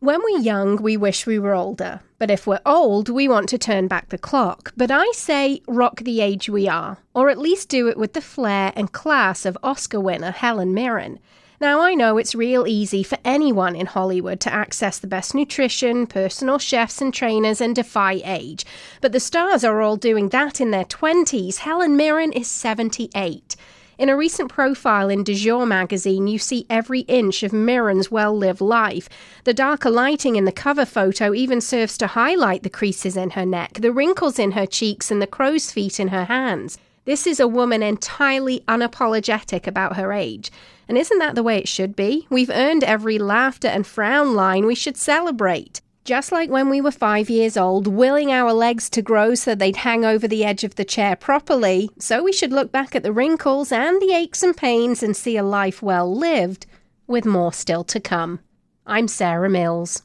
When we're young, we wish we were older. But if we're old, we want to turn back the clock. But I say rock the age we are, or at least do it with the flair and class of Oscar winner Helen Mirren. Now, I know it's real easy for anyone in Hollywood to access the best nutrition, personal chefs and trainers, and defy age. But the stars are all doing that in their 20s. Helen Mirren is 78. In a recent profile in Du Jour magazine, you see every inch of Mirren's well lived life. The darker lighting in the cover photo even serves to highlight the creases in her neck, the wrinkles in her cheeks, and the crow's feet in her hands. This is a woman entirely unapologetic about her age. And isn't that the way it should be? We've earned every laughter and frown line we should celebrate. Just like when we were five years old, willing our legs to grow so they'd hang over the edge of the chair properly, so we should look back at the wrinkles and the aches and pains and see a life well lived, with more still to come. I'm Sarah Mills.